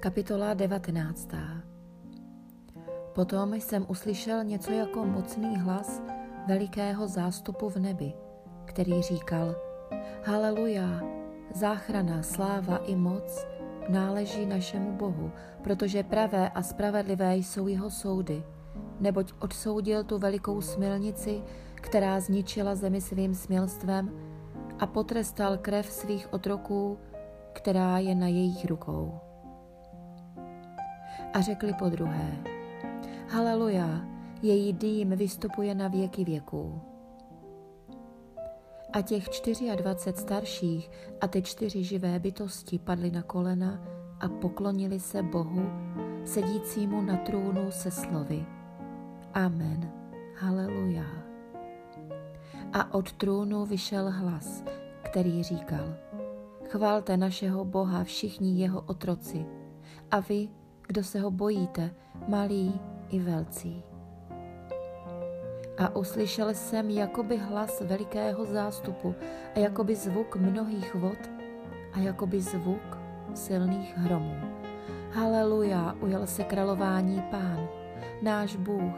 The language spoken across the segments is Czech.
Kapitola 19. Potom jsem uslyšel něco jako mocný hlas velikého zástupu v nebi, který říkal Haleluja, záchrana, sláva i moc náleží našemu Bohu, protože pravé a spravedlivé jsou jeho soudy, neboť odsoudil tu velikou smilnici, která zničila zemi svým smělstvem a potrestal krev svých otroků, která je na jejich rukou. A řekli po druhé, Haleluja, její dým vystupuje na věky věků. A těch 24 starších a ty čtyři živé bytosti padly na kolena a poklonili se Bohu, sedícímu na trůnu se slovy. Amen. Haleluja. A od trůnu vyšel hlas, který říkal, chválte našeho Boha všichni jeho otroci a vy, kdo se ho bojíte, malí i velcí. A uslyšel jsem jakoby hlas velikého zástupu a jakoby zvuk mnohých vod a jakoby zvuk silných hromů. Haleluja, ujel se králování pán, náš Bůh,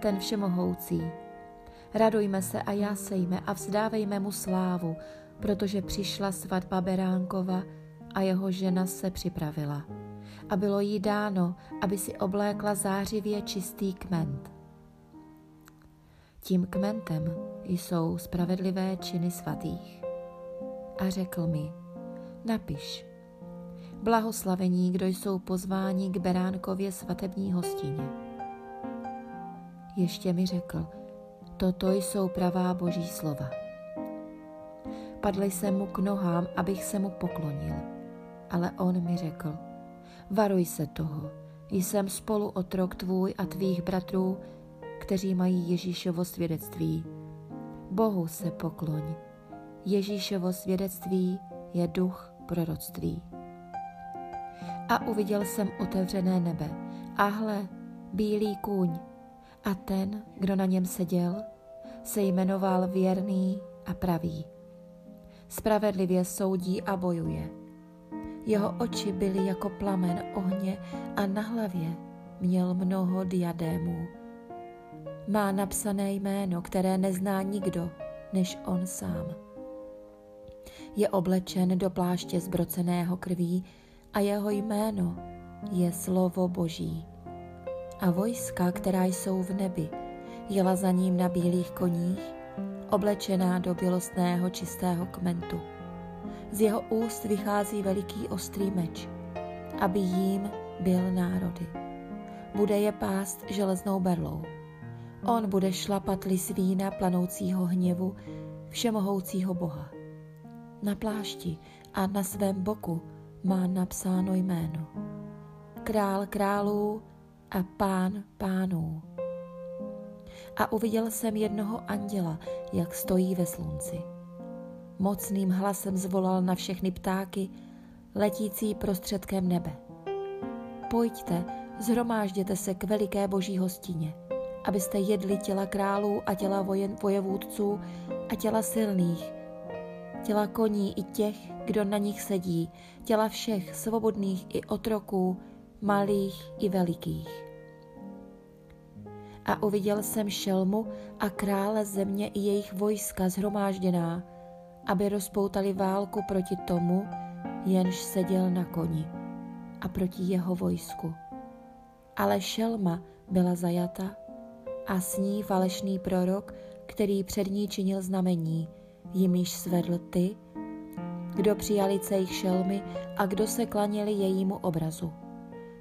ten všemohoucí. Radujme se a jásejme a vzdávejme mu slávu, protože přišla svatba Beránkova a jeho žena se připravila. A bylo jí dáno, aby si oblékla zářivě čistý kment. Tím kmentem jsou spravedlivé činy svatých. A řekl mi, napiš, blahoslavení, kdo jsou pozváni k Beránkově svatební hostině. Ještě mi řekl, toto jsou pravá boží slova. Padl jsem mu k nohám, abych se mu poklonil, ale on mi řekl, varuj se toho, jsem spolu otrok tvůj a tvých bratrů, kteří mají Ježíšovo svědectví. Bohu se pokloň. Ježíšovo svědectví je duch proroctví. A uviděl jsem otevřené nebe. A hle, bílý kůň. A ten, kdo na něm seděl, se jmenoval věrný a pravý. Spravedlivě soudí a bojuje. Jeho oči byly jako plamen ohně a na hlavě měl mnoho diadémů má napsané jméno, které nezná nikdo, než on sám. Je oblečen do pláště zbroceného krví a jeho jméno je slovo Boží. A vojska, která jsou v nebi, jela za ním na bílých koních, oblečená do bělostného čistého kmentu. Z jeho úst vychází veliký ostrý meč, aby jím byl národy. Bude je pást železnou berlou On bude šlapat lis vína planoucího hněvu všemohoucího Boha. Na plášti a na svém boku má napsáno jméno. Král králů a pán pánů. A uviděl jsem jednoho anděla, jak stojí ve slunci. Mocným hlasem zvolal na všechny ptáky, letící prostředkem nebe. Pojďte, zhromážděte se k veliké boží hostině abyste jedli těla králů a těla vojen, vojevůdců a těla silných, těla koní i těch, kdo na nich sedí, těla všech svobodných i otroků, malých i velikých. A uviděl jsem šelmu a krále země i jejich vojska zhromážděná, aby rozpoutali válku proti tomu, jenž seděl na koni a proti jeho vojsku. Ale šelma byla zajata a s ní falešný prorok, který před ní činil znamení, jimiž svedl ty, kdo přijali cejch šelmy a kdo se klaněli jejímu obrazu.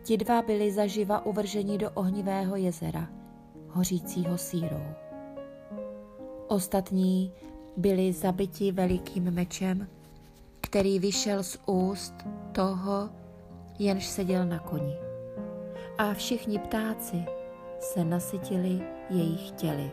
Ti dva byli zaživa uvrženi do ohnivého jezera, hořícího sírou. Ostatní byli zabiti velikým mečem, který vyšel z úst toho, jenž seděl na koni. A všichni ptáci se nasytili jejich těly.